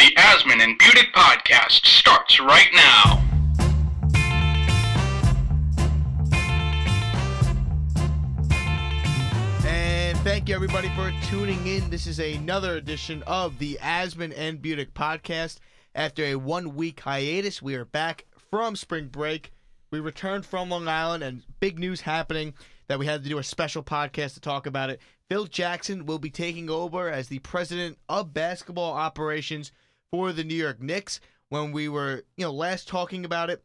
The Asman and Budick podcast starts right now. And thank you everybody for tuning in. This is another edition of the Asman and Budick podcast. After a one week hiatus, we are back from spring break. We returned from Long Island, and big news happening that we had to do a special podcast to talk about it. Phil Jackson will be taking over as the president of basketball operations for the New York Knicks. When we were, you know, last talking about it,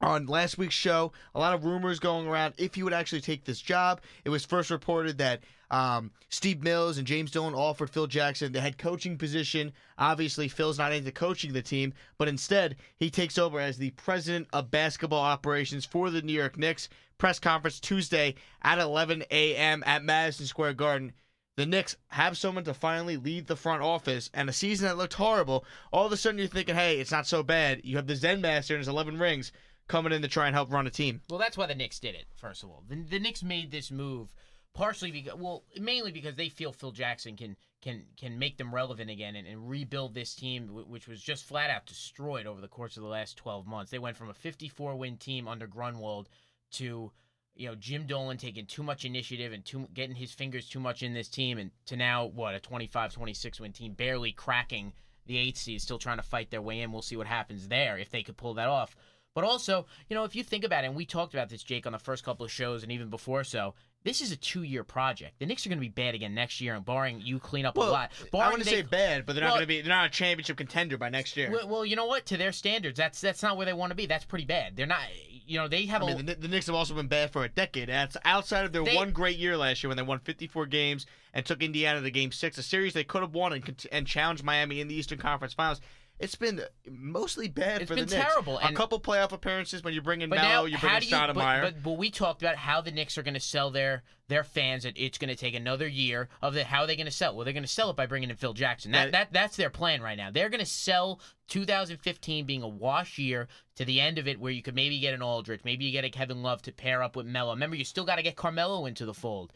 on last week's show, a lot of rumors going around if he would actually take this job. It was first reported that um, Steve Mills and James Dolan offered Phil Jackson the head coaching position. Obviously, Phil's not into coaching the team, but instead, he takes over as the president of basketball operations for the New York Knicks. Press conference Tuesday at 11 a.m. at Madison Square Garden. The Knicks have someone to finally lead the front office, and a season that looked horrible. All of a sudden, you're thinking, hey, it's not so bad. You have the Zen Master and his 11 rings coming in to try and help run a team. Well, that's why the Knicks did it. First of all, the, the Knicks made this move partially because, well, mainly because they feel Phil Jackson can can can make them relevant again and, and rebuild this team, which was just flat out destroyed over the course of the last 12 months. They went from a 54 win team under Grunwald to you know Jim Dolan taking too much initiative and too getting his fingers too much in this team, and to now what a 25 26 win team, barely cracking the eighth seed, still trying to fight their way in. We'll see what happens there if they could pull that off. But also, you know, if you think about it, and we talked about this, Jake, on the first couple of shows and even before so, this is a two-year project. The Knicks are going to be bad again next year, and barring you clean up Well, a lot. I Barring want to they- say bad, but they're not going to be. They're not a championship contender by next year. Well, well, you know what? To their standards, that's that's not where they want to be. That's pretty bad. They're not. You know, they have I a. mean, the, the Knicks have also been bad for a decade. That's outside of their They- one great year last year when they won 54 games and took Indiana to Game Six, a series they could have won and, and challenged Miami in the Eastern Conference Finals. It's been mostly bad It's for the Knicks. terrible, A and- couple playoff appearances when you bring in But Melo, now, you how bring in do you? But, Stoudemire. but, but we talked about how the Knicks are going to sell their their fans, and it's going to take another year of the how are they going to sell. it? Well, they're going to sell it by bringing in Phil Jackson. That, That- that that's their plan right now. They're going to sell 2015 being a wash year to the end of it, where you could maybe get an Aldridge, maybe you get a Kevin Love to pair up with Melo. Remember, you still got to get Carmelo into the fold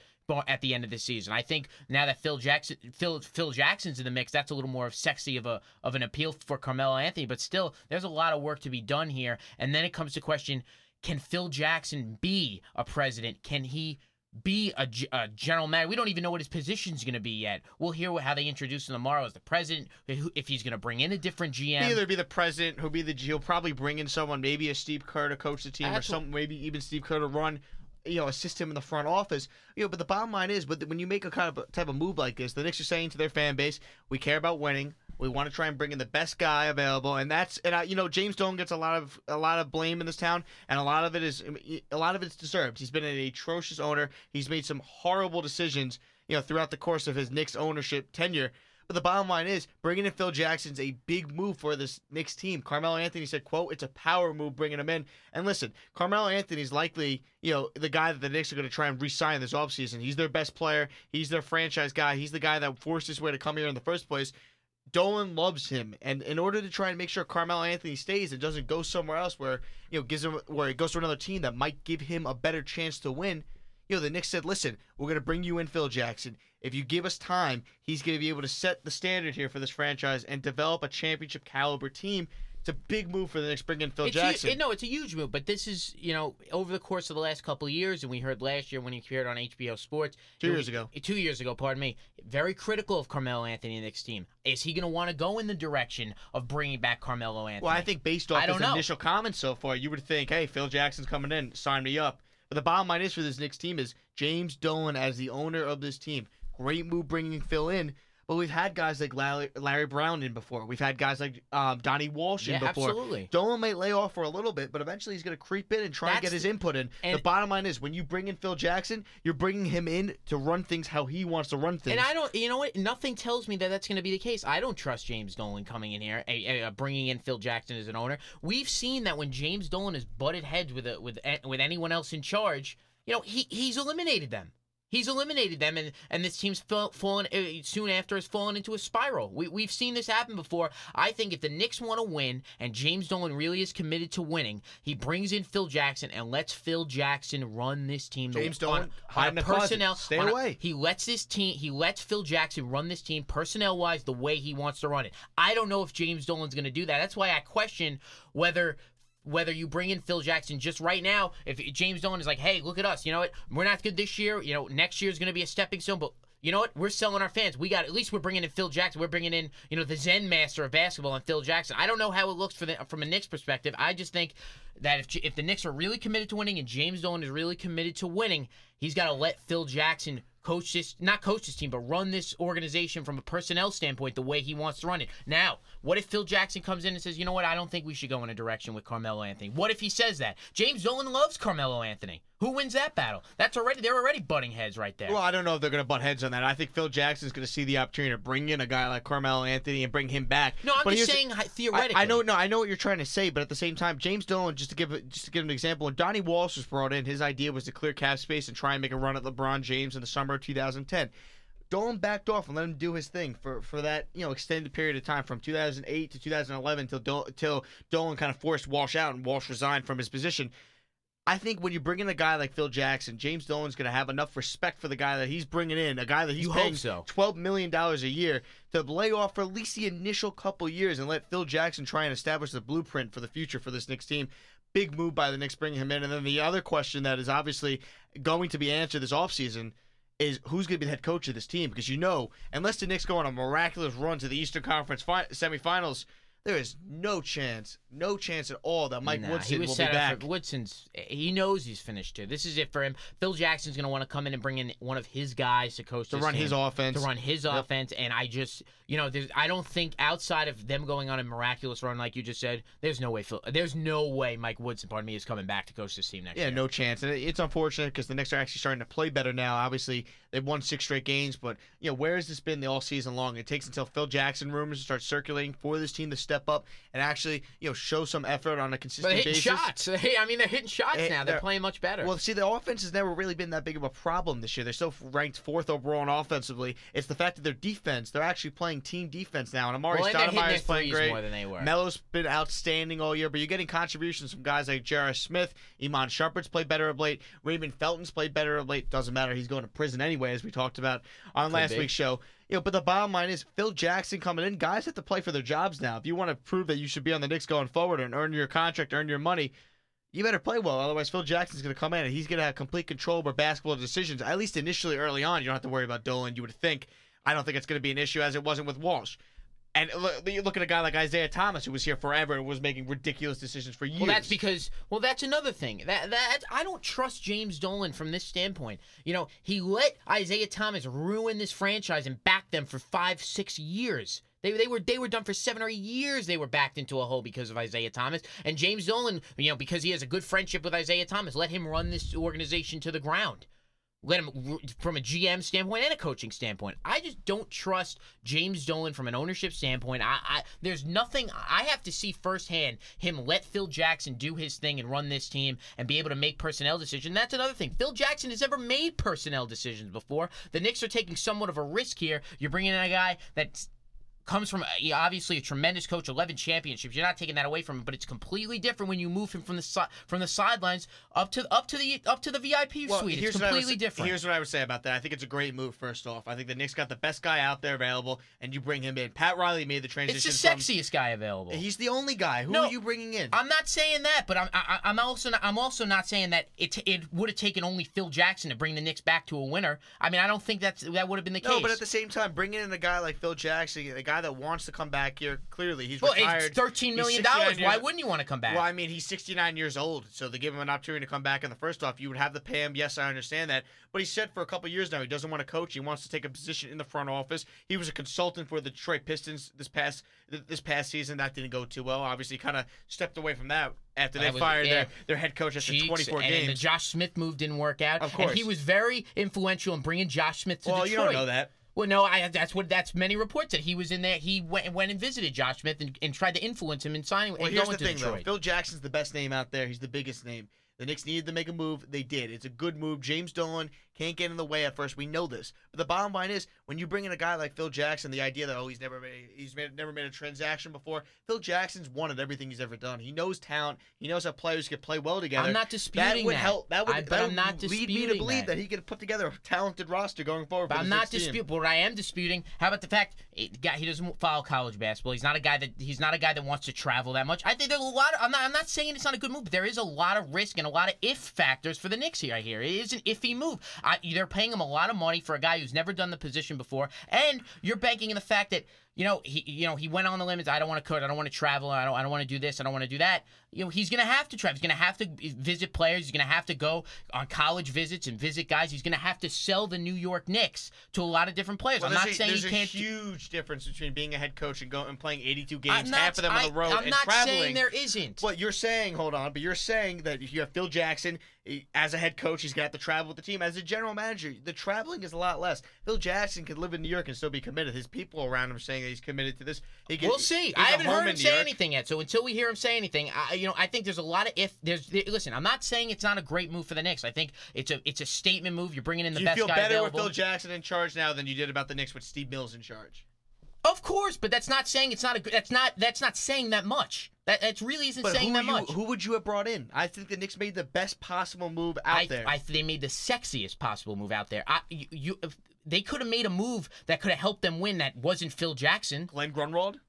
at the end of the season. I think now that Phil Jackson Phil Phil Jackson's in the mix, that's a little more sexy of a of an appeal for Carmelo Anthony. But still, there's a lot of work to be done here. And then it comes to question: Can Phil Jackson be a president? Can he? Be a, a general manager. We don't even know what his position's going to be yet. We'll hear what, how they introduce him tomorrow as the president. If he's going to bring in a different GM. He'll either be the president, who'll be the he'll probably bring in someone, maybe a Steve Kerr to coach the team, or That's what- some maybe even Steve Kerr to run, you know, assist him in the front office. You know, but the bottom line is, but when you make a kind of type of move like this, the Knicks are saying to their fan base, we care about winning. We want to try and bring in the best guy available, and that's and I, you know James Dolan gets a lot of a lot of blame in this town, and a lot of it is a lot of it's deserved. He's been an atrocious owner. He's made some horrible decisions, you know, throughout the course of his Knicks ownership tenure. But the bottom line is, bringing in Phil Jackson's a big move for this Knicks team. Carmelo Anthony said, "quote It's a power move bringing him in." And listen, Carmelo Anthony's likely, you know, the guy that the Knicks are going to try and re-sign this offseason. He's their best player. He's their franchise guy. He's the guy that forced his way to come here in the first place. Dolan loves him, and in order to try and make sure Carmelo Anthony stays and doesn't go somewhere else where you know gives him where he goes to another team that might give him a better chance to win, you know the Knicks said, "Listen, we're going to bring you in, Phil Jackson. If you give us time, he's going to be able to set the standard here for this franchise and develop a championship caliber team." It's a big move for the Knicks bringing in Phil It's Jackson. it- no, it's a huge move, but this is, you know, over the course of the last couple of years, and we heard last year when he appeared on HBO Sports. Two years was- ago. Two years ago, pardon me. Very critical of Carmelo Anthony and the Knicks team. Is he going to want to go in the direction of bringing back Carmelo Anthony? Well, I think based off his know. initial comments so far, you would think, hey, Phil Jackson's coming in, sign me up. But the bottom line is for this Knicks team is James Dolan as the owner of this team. Great move bringing Phil in. But we've had guys like Larry, Larry Brown in before. We've had guys like um, Donnie Walsh in Yeah, before. absolutely. Dolan might lay off for a little bit, but eventually he's going to creep in and try and get his input in. the bottom line is when you bring in Phil Jackson, you're bringing him in to run things how he wants to run things. And I don't, you know what? Nothing tells me that that's going to be the case. I don't trust James Dolan coming in here, eh, eh, bringing in Phil Jackson as an owner. We've seen that when James Dolan has butted heads with a, with with anyone else in charge, you know, he he's eliminated them. He's eliminated them, and, and this team's fallen uh, soon after has fallen into a spiral. We, we've seen this happen before. I think if the Knicks want to win and James Dolan really is committed to winning, he brings in Phil Jackson and lets Phil Jackson run this team. James Dolan, hide on in a the closet. personnel. Stay on a- away. he lets this team. He lets Phil Jackson run this team personnel wise the way he wants to run it. I don't know if James Dolan's going to do that. That's why I question whether whether you bring in Phil Jackson just right now, if James Dolan is like, hey, look at us, you know what? We're not good this year. You know, next year is going to be a stepping stone, but. You know what? We're selling our fans. We got at least we're bringing in Phil Jackson. We're bringing in you know the Zen master of basketball and Phil Jackson. I don't know how it looks the from a Knicks perspective. I just think that if if the Knicks are really committed to winning and James Dolan is really committed to winning, he's got to let Phil Jackson coach this not coach this team but run this organization from a personnel standpoint the way he wants to run it. Now what if phil jackson comes in and says you know what? I don't think we should go in a direction with carmelo anthony. What if he says that? James dolan loves carmelo anthony. Who wins that battle? That's already they're already butting heads right there. Well, I don't know if they're going to butt heads on that. I think Phil Jackson's going to see the opportunity to bring in a guy like Carmelo Anthony and bring him back. no i'm But just saying hi- I, theoretically. I know, no, I know what you're trying to say, but at the same time, James Dolan, just to give just to give an example, when Donnie Walsh was brought in, his idea was to clear cap space and try and make a run at LeBron James in the summer of 2010. Dolan backed off and let him do his thing for, for that you know extended period of time from 2008 to 2011 until Dol- till Dolan kind of forced Walsh out and Walsh resigned from his position. I think when you bring in a guy like Phil Jackson, James Dolan's going to have enough respect for the guy that he's bringing in, a guy that he's You paying so. twelve million dollars a year to lay off for at least the initial couple years and let Phil Jackson try and establish the blueprint for the future for this Knicks team. Big move by the Knicks bringing him in, and then the other question that is obviously going to be answered this offseason is who's going to be the head coach of this team because you know unless the Knicks go on a miraculous run to the Eastern Conference fi- semifinals, there is no chance, no chance at all that Mike Nah, Woodson he was will be up back. Woodson's he knows he's finished too. This is it for him. Phil Jackson's going to want to come in and bring in one of his guys to coach to run his offense. to run his Yep. offense. And I just, you know, there's, I don't think outside of them going on a miraculous run like you just said, there's no way Phil, there's no way Mike Woodson, pardon me, is coming back to coach this team next Yeah, year. Yeah, no chance. And it's unfortunate because the Knicks are actually starting to play better now. Obviously, they've won six straight games, but you know where has this been the all season long? It takes until Phil Jackson rumors start circulating for this team to step up and actually you know show some effort on a But consistent they're hitting basis. shots. I mean, they're hitting shots Eh, now. They're they're- playing much better. Well, see, the offense has never really been that big of a problem this year. They're still ranked fourth overall and offensively. It's the fact that their defense, they're actually playing team defense now. And Amari Well, Stoudemire is playing great. more than they were. Melo's been outstanding all year, but you're getting contributions from guys like J.R. Smith, Iman Shumpert's played better of late, Raymond Felton's played better of late. Doesn't matter, he's going to prison anyway, as we talked about on Could last be. week's show. You know, but the bottom line is Phil Jackson coming in. Guys have to play for their jobs now. If you want to prove that you should be on the Knicks going forward and earn your contract, earn your money, you better play well. Otherwise, Phil Jackson's going to come in and he's going to have complete control over basketball decisions. At least initially, early on, you don't have to worry about Dolan. You would think. I don't think it's going to be an issue as it wasn't with Walsh. And look, you look at a guy like Isiah Thomas, who was here forever and was making ridiculous decisions for years. Well, that's because well, that's another thing. That that I don't trust James Dolan from this standpoint. You know, he let Isiah Thomas ruin this franchise and back them for five, six years. They, they were they were done for seven or eight years. They were backed into a hole because of Isiah Thomas and James Dolan. You know, because he has a good friendship with Isiah Thomas, let him run this organization to the ground. Let him from a GM standpoint and a coaching standpoint. I just don't trust James Dolan from an ownership standpoint. I, I there's nothing I have to see firsthand him let Phil Jackson do his thing and run this team and be able to make personnel decisions. That's another thing. Phil Jackson has never made personnel decisions before. The Knicks are taking somewhat of a risk here. You're bringing in a guy that's comes from uh, obviously a tremendous coach, 11 championships. You're not taking that away from him, but it's completely different when you move him from the si- from the sidelines up to up to the up to the VIP well, suite. here's It's what I would completely say- different. Here's what I would say about that. I think it's a great move. First off, I think the Knicks got the best guy out there available, and you bring him in. Pat Riley made the transition. it's the from- sexiest guy available. He's the only guy. Who No, are you bringing in? I'm not saying that, but I'm I, I'm also not, I'm also not saying that it it would have taken only Phil Jackson to bring the Knicks back to a winner. I mean, I don't think that's that would have been the no, case. No, but at the same time, bringing in a guy like Phil Jackson, a guy that wants to come back here. Clearly, he's well, retired. it's thirteen million 69 dollars. Why wouldn't you want to come back? Well, I mean, he's 69 years old, so they give him an opportunity to come back. And the first off, you would have to pay him. Yes, I understand that, but he said for a couple years now he doesn't want to coach. He wants to take a position in the front office. He was a consultant for the Detroit Pistons this past this past season. That didn't go too well. Obviously, kind of stepped away from that after they was- fired yeah. their, their head coach after Cheeks, 24 and the. Josh Smith move didn't work out. Of and course. he was very influential in bringing Josh Smith to well, Detroit. you don't know that. Well, no, I that's what that's many reports that he was in there. He went went and visited Josh Smith and, and tried to influence him in signing Well, and here's going the to thing, though. Phil Jackson's the best name out there. He's the biggest name. The Knicks needed to make a move. They did. It's a good move. James Dolan can't get in the way at first. We know this. But the bottom line is, when you bring in a guy like Phil Jackson, the idea that oh he's never made he's made, never made a transaction before. Phil Jackson's won at everything he's ever done. He knows talent. He knows how players can play well together. I'm not that disputing would that. help. That would, I, but that I'm would not lead me to believe that. that. he could put together a talented roster going forward. But for I'm not disputing. What I am disputing. How about the fact eh, it, guy he doesn't follow college basketball? He's not a guy that he's not a guy that wants to travel that much. I think there's a lot. Of, I'm not. I'm not saying it's not a good move. But there is a lot of risk and a lot of if factors for the Knicks here. I hear it is an iffy move. I, they're paying him a lot of money for a guy who's never done the position before, and you're banking in the fact that you know he you know he went on the limits. I don't want to coach. I don't want to travel. I don't. I don't want to do this. I don't want to do that. You know he's gonna have to travel. He's gonna have to visit players. He's gonna have to go on college visits and visit guys. He's gonna have to sell the New York Knicks to a lot of different players. Well, I'm not a, saying there's he a can't. do- huge difference between being a head coach and going and playing 82 games, not, half of them on the road I, I'm and not traveling. saying there isn't. What you're saying, hold on, but you're saying that if you have Phil Jackson eh, as a head coach, he's gonna have to travel with the team. As a general manager, the traveling is a lot less. Phil Jackson can live in New York and still be committed. His people around him are saying he's committed to this. He can, We'll see. I haven't heard him say York. anything yet. So until we hear him say anything, I, you know, I think there's a lot of if. There's listen. I'm not saying it's not a great move for the Knicks. I think it's a it's a statement move. You're bringing in the Do you best feel guy better available. with Phil Jackson in charge now than you did about the Knicks with Steve Mills in charge? of course, but that's not saying it's not a. That's not that's not saying that much. That that really isn't But saying that you, much. who would you have brought in? I think the Knicks made the best possible move out I, there. I they made the sexiest possible move out there. I, you, you they could have made a move that could have helped them win. That wasn't Phil Jackson. Glen Grunwald,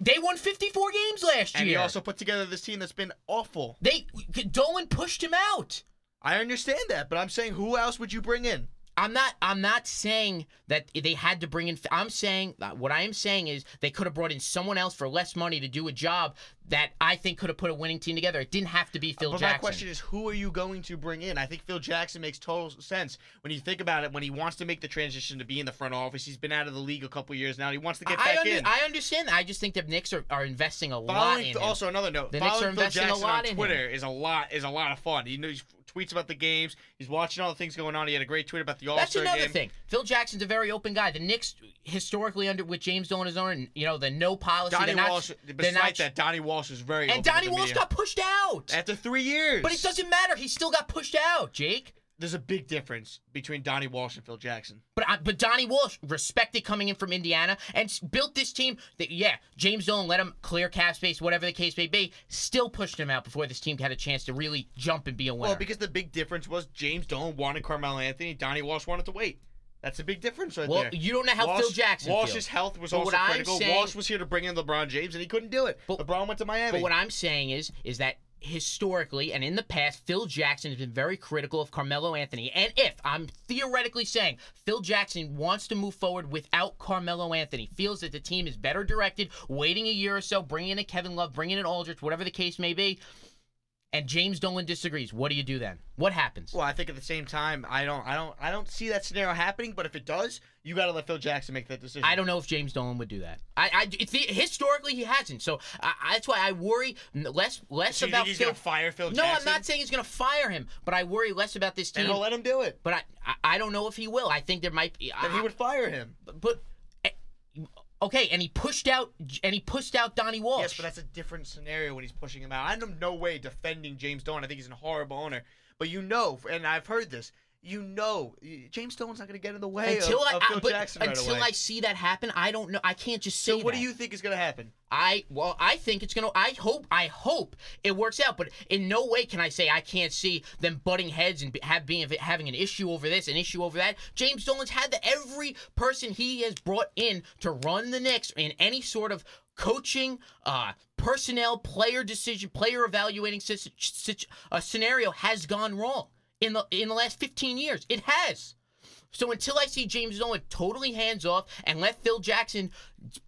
They won 54 games last year. and he also put together this team that's been awful. they Dolan pushed him out. I understand that, but I'm saying who else would you bring in? I'm not. I'm not saying that they had to bring in. I'm saying uh, what I am saying is they could have brought in someone else for less money to do a job that I think could have put a winning team together. It didn't have to be Phil but Jackson. my question is, who are you going to bring in? I think Phil Jackson makes total sense when you think about it. When he wants to make the transition to be in the front office, he's been out of the league a couple years now. He wants to get I, back under- in. I understand. that. I just think the Knicks are, are investing a lot Following in him. also another note, The Knicks are Phil investing a lot on in Twitter is a lot is a lot of fun. He knows tweets about the games. He's watching all the things going on. He had a great tweet about the All Star game. That's another thing. Phil Jackson's a very open guy. The Knicks historically under with James Dolan as owner, you know the no policy. Donnie not, Walsh. Besides not- that, Donnie Walsh is very and Donnie Walsh media. got pushed out. after three years. But it doesn't matter. He still got pushed out, Jake. There's a big difference between Donnie Walsh and Phil Jackson. But I, but Donnie Walsh respected coming in from Indiana and built this team. That yeah, James Dolan let him clear cap space, whatever the case may be. Still pushed him out before this team had a chance to really jump and be a winner. Well, because the big difference was James Dolan wanted Carmelo Anthony, Donnie Walsh wanted to wait. That's a big difference right Well, there. you don't know how Walsh, Phil Jackson Walsh's feels. health was But also critical. saying- Walsh was here to bring in LeBron James, and he couldn't do it. But- LeBron went to Miami. But what I'm saying is, is that historically and in the past, Phil Jackson has been very critical of Carmelo Anthony. And if I'm theoretically saying Phil Jackson wants to move forward without Carmelo Anthony, feels that the team is better directed, waiting a year or so, bringing in a Kevin Love, bringing in Aldridge, whatever the case may be, and James Dolan disagrees, what do you do then? What happens? well, I think at the same time, I don't, I don't, I don't see that scenario happening. But if it does, you got to let Phil Jackson make that decision. I don't know if James Dolan would do that. I, I it's the, historically he hasn't. So I, I- that's why I worry less less So you about think he's Phil. gonna fire Phil Jackson? no, I'm not saying he's going to fire him, but I worry less about this team. And he'll let him do it. But I, I, I don't know if he will. I think there might be. Then he would fire him. But okay, and he pushed out and he pushed out Donnie Walsh. Yes, but that's a different scenario when he's pushing him out. I'm no way defending James Dolan. I think he's a horrible owner. But you know, and I've heard this. You know, James Dolan's not going to get in the way until of, I, of Phil but Jackson right until away. I see that happen, I don't know. I can't just say so what that. do you think is going to happen? I well, I think it's gonna. I hope. I hope it works out. But in no way can I say I can't see them butting heads and have being having an issue over this, an issue over that. James Dolan's had that. Every person he has brought in to run the Knicks in any sort of coaching, uh, personnel, player decision, player evaluating situ- situ- uh, scenario has gone wrong in the in the last 15 years. It has. So until I see James Dolan totally hands off and let Phil Jackson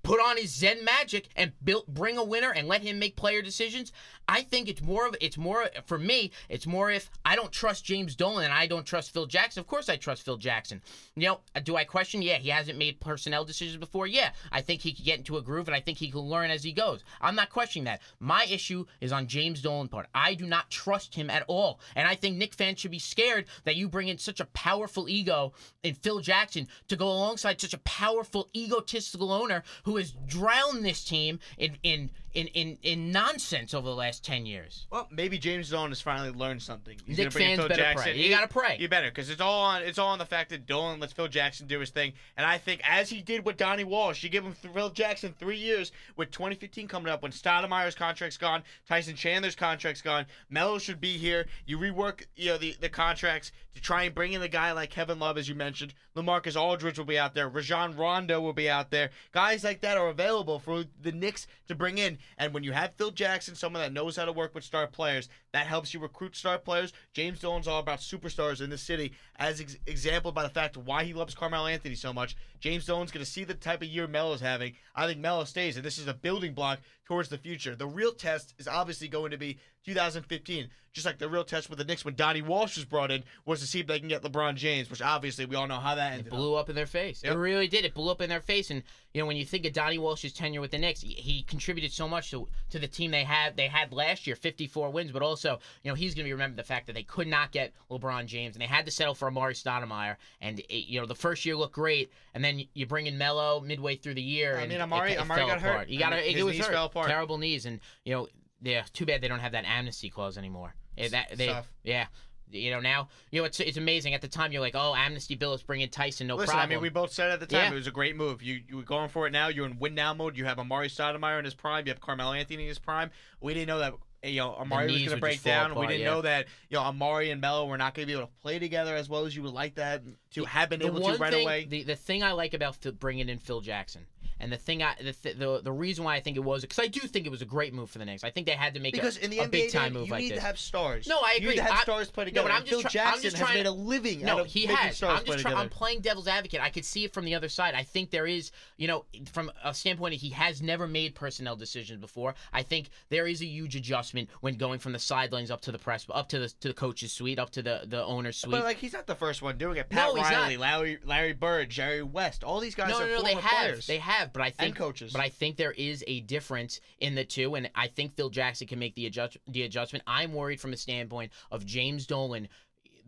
put on his Zen magic and build, bring a winner and let him make player decisions, I think it's more of it's more for me. It's more if I don't trust James Dolan and I don't trust Phil Jackson. Of course, I trust Phil Jackson. You know, uh, do I question? Yeah, he hasn't made personnel decisions before. Yeah, I think he could get into a groove and I think he can learn as he goes. I'm not questioning that. My issue is on James Dolan part. I do not trust him at all, and I think Knick fans should be scared that you bring in such a powerful ego in Phil Jackson to go alongside such a powerful egotistical owner who has drowned this team in in in in, in nonsense over the last ten years. Well, maybe James Dolan has finally learned something. He's Knick fans Phil better Jackson. pray. You gotta pray. You better, because it's all on. It's all on the fact that Dolan lets Phil Jackson do his thing, and I think as he did with Donnie Walsh, you give him Phil Jackson three years with 2015 coming up when Stoudemire's contract's gone, Tyson Chandler's contract's gone, Melo should be here. You rework, you know, the the contracts to try and bring in a guy like Kevin Love, as you mentioned. LaMarcus Aldridge will be out there. Rajon Rondo will be out there. Guys like that are available for the Knicks to bring in, and when you have Phil Jackson, someone that knows how to work with star players, that helps you recruit star players. James Dolan's all about superstars in the city, as ex- exampled by the fact why he loves Carmelo Anthony so much. James Dolan's going to see the type of year Melo's having. I think Melo stays, and this is a building block towards the future. The real test is obviously going to be 2015, just like the real test with the Knicks when Donnie Walsh was brought in was to see if they can get LeBron James, which obviously we all know how that It ended. blew up in their face. Yep. It really did. It blew up in their face. And you know, when you think of Donnie Walsh's tenure with the Knicks, he, he contributed so much to to the team they had they had last year, 54 wins. But also, you know, he's going to be remembered the fact that they could not get LeBron James, and they had to settle for Amar'e Stoudemire. And it, you know, the first year looked great, and then you bring in Melo midway through the year. I and mean, it- Amar'e- it, Amar'e fell got hurt. apart. He got I mean, it. his It was knees hurt. fell apart. Terrible knees, and you know, yeah, too bad they don't have that amnesty clause anymore. That they, yeah. You know now, you know it's it's amazing. At the time, you're like, oh, amnesty bill is bringing Tyson, no Listen, problem. I mean, we both said at the time Yeah. it was a great move. You you were going for it now. You're in win now mode. You have Amar'e Stoudemire in his prime. You have Carmelo Anthony in his prime. We didn't know that. You know, Amar'e was going to break down. we didn't yeah. know that you know Amar'e and Melo were not going to be able to play together as well as you would like that to have been able to right thing, away. The the thing I like about bringing in Phil Jackson, and the thing I the th- the, the reason why I think it was because I do think it was a great move for the Knicks. I think they had to make because a, in the NBA, big time move you like need this. to have stars. No, I agree. You need to have I- stars play No, together. but I'm just Phil try- I'm Jackson just has made a living out No, of he has. stars I'm just trying. together. I'm playing devil's advocate. I could see it from the other side. I think there is, you know, from a standpoint, he has never made personnel decisions before. I think there is a huge adjustment when going from the sidelines up to the press, up to the to the coach's suite, up to the the owner's suite. But like he's not the first one doing it. Pat No, Riley. Larry Larry Bird, Jerry West, all these guys no, are no, no, they have, players. they have, but I think coaches. But I think there is a difference in the two, and I think Phil Jackson can make the adjust the adjustment. I'm worried from a standpoint of James Dolan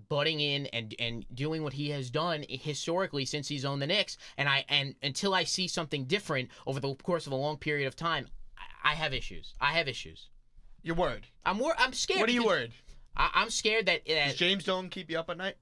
butting in and and doing what he has done historically since he's owned the Knicks, and I and until I see something different over the course of a long period of time, I, have issues. I have issues. You're worried. I'm wor- I'm scared. What are you worried? I, I'm scared that, Does that James Dolan keep you up at night?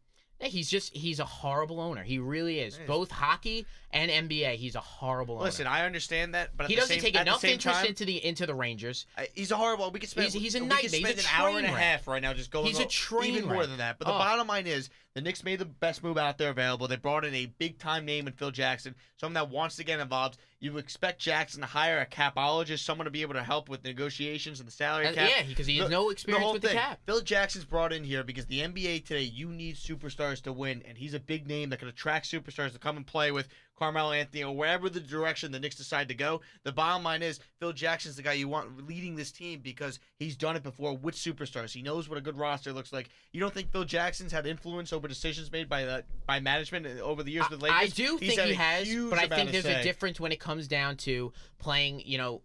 He's just he's a horrible owner. He really is. Both hockey and NBA, he's a horrible owner. Listen, I understand that, but he the doesn't same, take enough interest time, into the into the Rangers. Uh, He's a horrible. We could spend. He's- he's a we nightmare. Could spend He's an hour and a half right now just going. He's a train even more than that. But the Oh. bottom line is, the Knicks made the best move out there available. They brought in a big time name in Phil Jackson, someone that wants to get involved. You expect Jackson to hire a capologist, someone to be able to help with negotiations and the salary cap. yeah, because he has The- no experience whole with thing. the cap. Phil Jackson's brought in here because the NBA today, you need superstars to win, and he's a big name that can attract superstars to come and play with Carmelo Anthony or wherever the direction the Knicks decide to go. The bottom line is Phil Jackson's the guy you want leading this team because he's done it before with superstars. He knows what a good roster looks like. You don't think Phil Jackson's had influence over decisions made by the by management over the years with the I, I do He's think he has, but I think there's a difference when it comes down to playing. You know,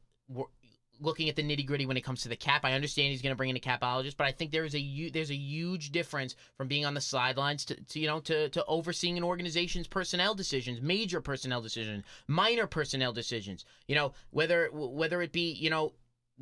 looking at the nitty gritty when it comes to the cap. I understand he's going to bring in a capologist, but I think there is a there's a huge difference from being on the sidelines to, to you know to to overseeing an organization's personnel decisions, major personnel decisions, minor personnel decisions. You know, whether whether it be you know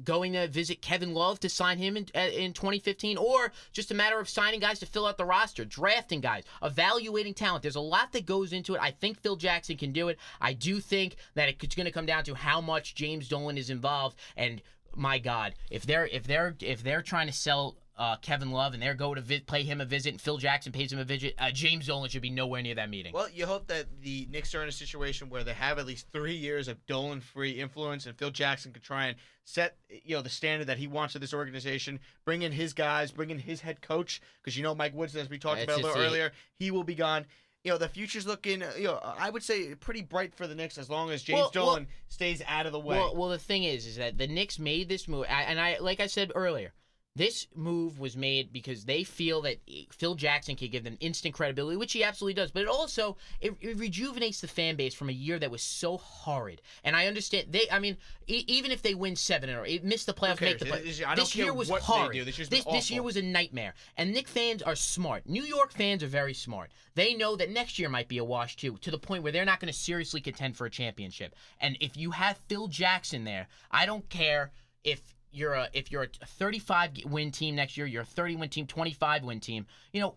going to visit Kevin Love to sign him in, uh, in 2015, or just a matter of signing guys to fill out the roster, drafting guys, evaluating talent. There's a lot that goes into it. I think Phil Jackson can do it. I do think that it's going to come down to how much James Dolan is involved. And my God, if they're if they're if they're trying to sell. Uh, Kevin Love and they're going to vi- play him a visit, and Phil Jackson pays him a visit. Uh, James Dolan should be nowhere near that meeting. Well, you hope that the Knicks are in a situation where they have at least three years of Dolan-free influence, and Phil Jackson could try and set you know the standard that he wants of this organization. Bring in his guys, bring in his head coach, because you know Mike Woodson, as we talked That's about a little earlier, he will be gone. You know the future's looking, uh, you know, I would say pretty bright for the Knicks as long as James Well, well- Dolan stays out of the way. Well, well, the thing is, is that the Knicks made this move, and I, like I said earlier, This move was made because they feel that Phil Jackson can give them instant credibility, which he absolutely does. But it also it, it rejuvenates the fan base from a year that was so horrid. And I understand they. I mean, e- even if they win seven or it missed the playoffs, make the playoffs. This- This year was horrid. This, this year was a nightmare. And Knick fans are smart. New York fans are very smart. They know that next year might be a wash too, to the point where they're not going to seriously contend for a championship. And if you have Phil Jackson there, I don't care if you're a if you're a 35 win team next year, you're a 30 win team, 25 win team. You know,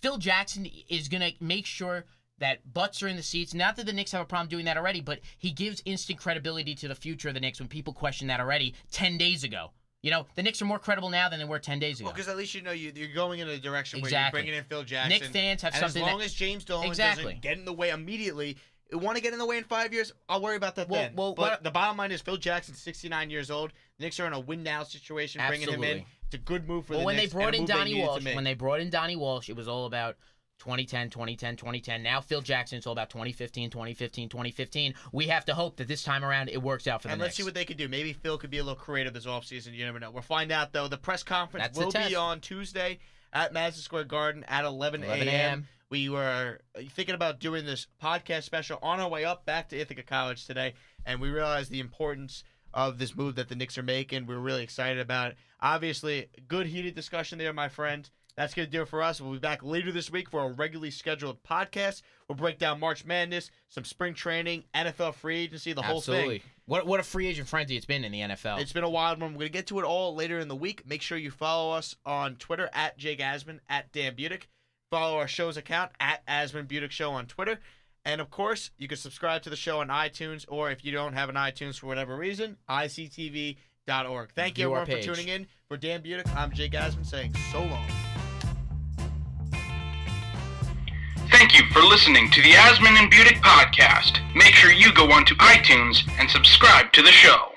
Phil Jackson is going to make sure that butts are in the seats. Not that the Knicks have a problem doing that already, but he gives instant credibility to the future of the Knicks when people question that already 10 days ago. You know, the Knicks are more credible now than they were 10 days ago. Well, because at least you know you, you're going in a direction Exactly. where you're bringing in Phil Jackson. Knick fans have something As long that- as James Dolan Exactly. doesn't get in the way immediately, want to get in the way in five years, I'll worry about that Well- then. well, but the bottom line is Phil Jackson's 69 years old. The Knicks are in a win now situation, absolutely. bringing him in. It's a good move for well, the when Knicks. they brought in Donnie Walsh, when they brought in Donnie Walsh, it was all about 2010, 2010, 2010. Now Phil Jackson, it's all about 2015, 2015, 2015. We have to hope that this time around it works out for them. and the let's see what they can do. Maybe Phil could be a little creative this offseason. You never know. We'll find out, though. The press conference That's will be on Tuesday at Madison Square Garden at 11, 11 a.m. a.m.. We were thinking about doing this podcast special on our way up back to Ithaca College today, and we realized the importance of this move that the Knicks are making. We're really excited about it. Obviously, good heated discussion there, my friend. That's going to do it for us. We'll be back later this week for a regularly scheduled podcast. We'll break down March Madness, some spring training, NFL free agency, the whole thing. What what a free agent frenzy it's been in the NFL. It's been a wild one. We're going to get to it all later in the week. Make sure you follow us on Twitter at Jake Asman, at Dan Budick. Follow our show's account at Asman Budick Show on Twitter. And of course, you can subscribe to the show on iTunes, or if you don't have an iTunes for whatever reason, ictv.org. Thank you, View our everyone, for tuning in. For Dan Budick, I'm Jake Asman saying so long. Thank you for listening to the Asman and Budick podcast. Make sure you go onto iTunes and subscribe to the show.